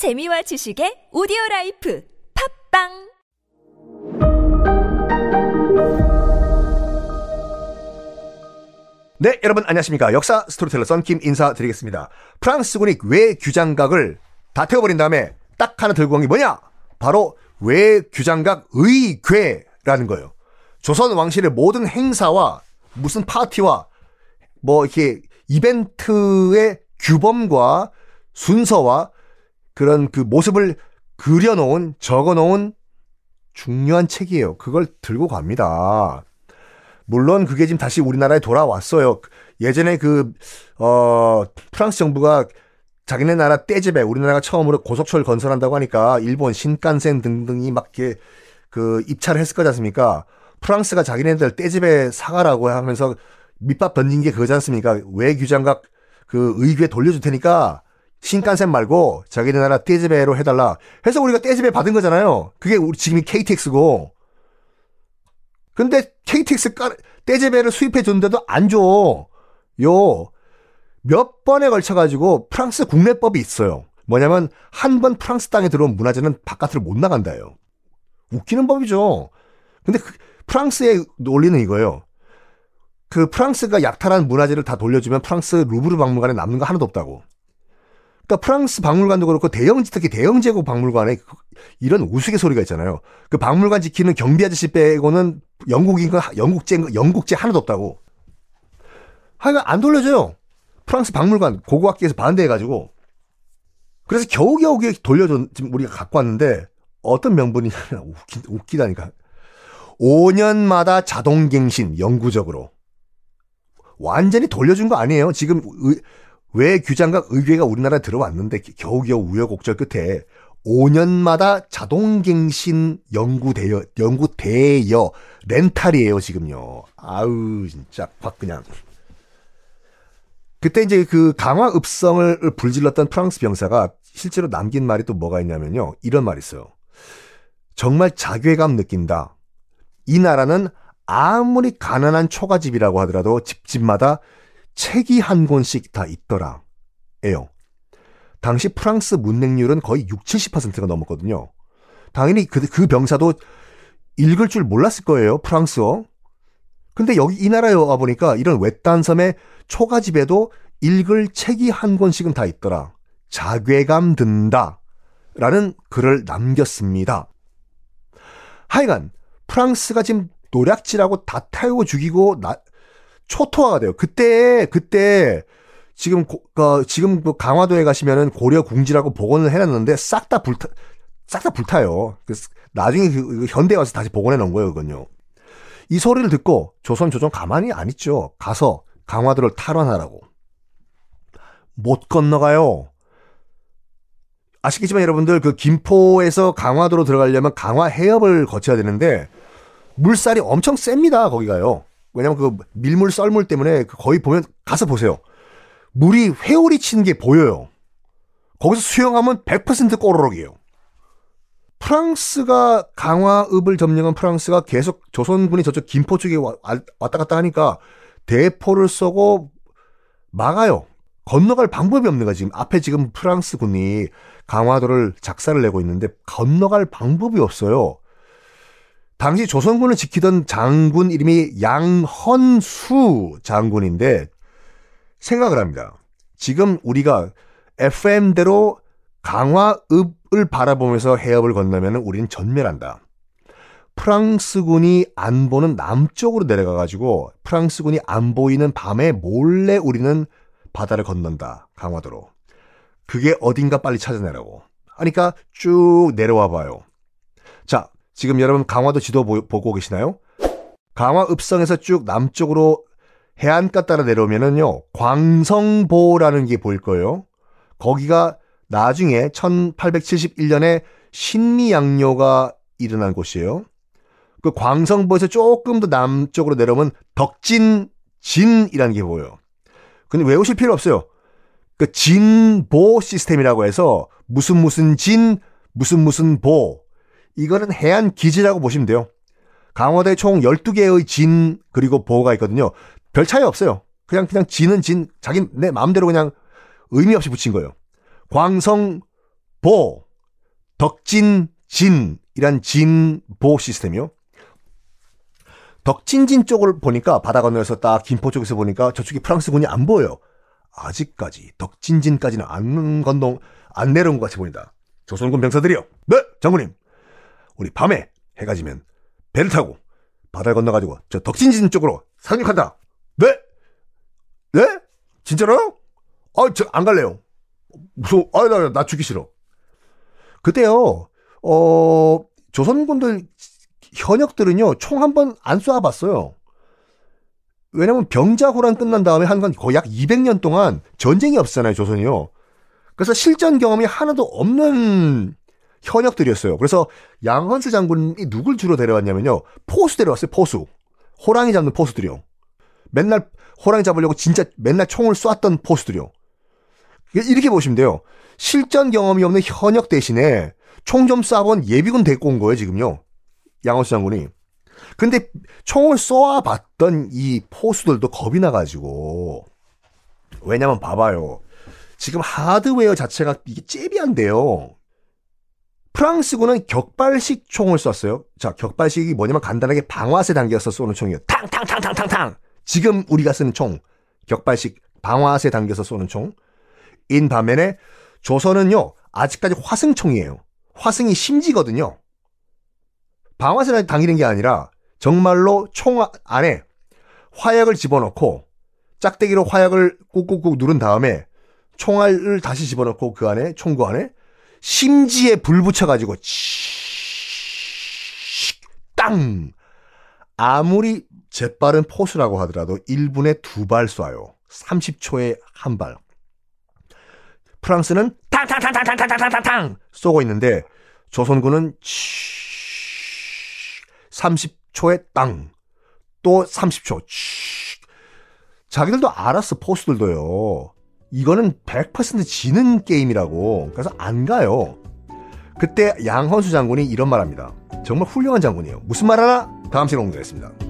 재미와 지식의 오디오 라이프 팟빵 네, 여러분 안녕하십니까. 역사 스토리텔러 썬킴 인사드리겠습니다. 프랑스군이 외규장각을 다 태워버린 다음에 딱 하나 들고 간 게 뭐냐? 바로 외규장각 의궤라는 거예요. 조선 왕실의 모든 행사와 무슨 파티와 뭐 이렇게 이벤트의 규범과 순서와 그런 그 모습을 그려놓은 적어놓은 중요한 책이에요. 그걸 들고 갑니다. 물론 그게 지금 다시 우리나라에 돌아왔어요. 예전에 그, 어, 프랑스 정부가 자기네 나라 떼집에 우리나라가 처음으로 고속철 건설한다고 하니까 일본 신칸센 등등이 막 이렇게 그 입찰을 했을 거지 않습니까? 프랑스가 자기네들 떼집에 사가라고 하면서 밑밥 던진 게 그거지 않습니까? 외규장각 그 의궤 돌려줄 테니까 신칸센 말고 자기네 나라 떼집에로 해달라. 해서 우리가 떼집에 받은 거잖아요. 그게 우리 지금이 KTX고. 근데 KTX 깔, 떼제배를 수입해 줬는데도 안 줘. 요, 몇 번에 걸쳐가지고 프랑스 국내법이 있어요. 뭐냐면, 한 번 프랑스 땅에 들어온 문화재는 바깥으로 못 나간다요. 웃기는 법이죠. 근데 그, 프랑스의 논리는 이거예요. 그 프랑스가 약탈한 문화재를 다 돌려주면 프랑스 루브르 박물관에 남는 거 하나도 없다고. 그러니까 프랑스 박물관도 그렇고 대형 특히 대형 제국 박물관에 이런 우스갯소리가 있잖아요. 그 박물관 지키는 경비 아저씨 빼고는 영국인 거 영국제 영국제 하나도 없다고. 하여간 안 돌려줘요. 프랑스 박물관 고고학계에서 반대해가지고. 그래서 겨우겨우 돌려줘 지금 우리가 갖고 왔는데 어떤 명분이 웃기, 웃기다니까. 5년마다 자동갱신 영구적으로. 완전히 돌려준 거 아니에요. 지금 의, 왜 규장각 의궤가 우리나라에 들어왔는데 겨우겨우 우여곡절 끝에 5년마다 자동갱신 연구대여, 연구대여 렌탈이에요, 지금요. 아우, 진짜, 확 그냥. 그때 이제 그 강화 읍성을 불질렀던 프랑스 병사가 실제로 남긴 말이 또 뭐가 있냐면요. 이런 말이 있어요. 정말 자괴감 느낀다. 이 나라는 아무리 가난한 초가집이라고 하더라도 집집마다 책이 한 권씩 다 있더라. 에요. 당시 프랑스 문맹률은 거의 6, 70%가 넘었거든요. 당연히 그, 그 병사도 읽을 줄 몰랐을 거예요. 프랑스어. 근데 여기 이 나라에 와 보니까 이런 외딴 섬의 초가집에도 읽을 책이 한 권씩은 다 있더라. 자괴감 든다. 라는 글을 남겼습니다. 하여간 프랑스가 지금 노략질하고 다 태우고 죽이고 나, 초토화가 돼요. 그때 그때 지금 고, 어, 지금 그 강화도에 가시면은 고려 궁지라고 복원을 해놨는데 싹 다 불타 싹 다 불타요. 그래서 나중에 그, 그 현대에 와서 다시 복원해 놓은 거예요, 그건요. 이 소리를 듣고 조선 조정 가만히 안 있죠. 가서 강화도를 탈환하라고. 못 건너가요. 아시겠지만 여러분들 그 김포에서 강화도로 들어가려면 강화 해협을 거쳐야 되는데 물살이 엄청 셉니다. 거기가요. 왜냐면 그 밀물 썰물 때문에 그 거의 보면 가서 보세요. 물이 회오리 치는 게 보여요. 거기서 수영하면 100% 꼬르륵이에요. 프랑스가 강화읍을 점령한 프랑스가 계속 조선군이 저쪽 김포 쪽에 왔다 갔다 하니까 대포를 쏘고 막아요. 건너갈 방법이 없는 거야, 지금. 앞에 지금 프랑스군이 강화도를 작사를 내고 있는데 건너갈 방법이 없어요. 당시 조선군을 지키던 장군 이름이 양헌수 장군인데 생각을 합니다. 지금 우리가 FM대로 강화읍을 바라보면서 해협을 건너면 우리는 전멸한다. 프랑스군이 안 보는 남쪽으로 내려가 가지고 프랑스군이 안 보이는 밤에 몰래 우리는 바다를 건넌다. 강화도로. 그게 어딘가 빨리 찾아내라고. 하니까 쭉 내려와 봐요. 자, 지금 여러분 강화도 지도 보, 고 계시나요? 강화 읍성에서 쭉 남쪽으로 해안가 따라 내려오면은요, 광성보라는 게 보일 거예요. 거기가 나중에 1871년에 신미양요가 일어난 곳이에요. 그 광성보에서 조금 더 남쪽으로 내려오면 덕진진이라는 게 보여요. 근데 외우실 필요 없어요. 그 진보 시스템이라고 해서 무슨 무슨 진, 무슨 무슨 보, 이거는 해안 기지라고 보시면 돼요. 강화도에 총 12개의 진 그리고 보호가 있거든요. 별 차이 없어요. 그냥 그냥 진은 진 자기 내 마음대로 그냥 의미 없이 붙인 거예요. 광성 보, 덕진, 진이란 진보 시스템이요. 덕진진 쪽을 보니까 바다 건너에서 딱 김포 쪽에서 보니까 저쪽이 프랑스군이 안 보여요. 아직까지 덕진진까지는 안 건너 안 내려온 것 같이 보인다. 조선군 병사들이요. 네, 장군님. 우리 밤에 해가 지면 배를 타고 바다를 건너가지고 저 덕진진 쪽으로 상륙한다. 네? 네? 진짜로요? 아, 저 안 갈래요. 무서워. 아, 나, 나 죽기 싫어. 그때요, 어, 조선군들 현역들은요, 총 한 번 안 쏴봤어요. 왜냐면 병자호란 끝난 다음에 한건 거의 약 200년 동안 전쟁이 없잖아요, 조선이요. 그래서 실전 경험이 하나도 없는 현역들이었어요. 그래서 양헌스 장군이 누굴 주로 데려왔냐면요. 포수 데려왔어요, 포수. 호랑이 잡는 포수들이요. 맨날 호랑이 잡으려고 진짜 맨날 총을 쐈던 포수들이요. 이렇게 보시면 돼요. 실전 경험이 없는 현역 대신에 총 좀 쏴본 예비군 데리고 온 거예요, 지금요. 양호수 장군이. 근데 총을 쏘아봤던 이 포수들도 겁이 나가지고. 왜냐면 봐봐요. 지금 하드웨어 자체가 이게 잽이 안 돼요. 프랑스군은 격발식 총을 썼어요. 자, 격발식이 뭐냐면 간단하게 방아쇠 당겨서 쏘는 총이에요. 탕탕탕탕탕탕! 지금 우리가 쓰는 총. 격발식 방아쇠 당겨서 쏘는 총. 인 반면에 조선은요, 아직까지 화승총이에요. 화승이 심지거든요. 방아쇠를 당기는 게 아니라 정말로 총 안에 화약을 집어넣고 짝대기로 화약을 꾹꾹꾹 누른 다음에 총알을 다시 집어넣고 그 안에 총구 안에 심지에 불 붙여가지고 땅 아무리 재빠른 포수라고 하더라도 1분에 두 발 쏴요. 30초에 한 발. 프랑스는 탕탕탕탕탕탕탕탕탕 쏘고 있는데 조선군은 30초에 땅. 또 30초. 자기들도 알았어, 포스들도요. 이거는 100% 지는 게임이라고. 그래서 안 가요. 그때 양헌수 장군이 이런 말 합니다. 정말 훌륭한 장군이에요. 무슨 말 하나? 다음 시간에 공개하겠습니다.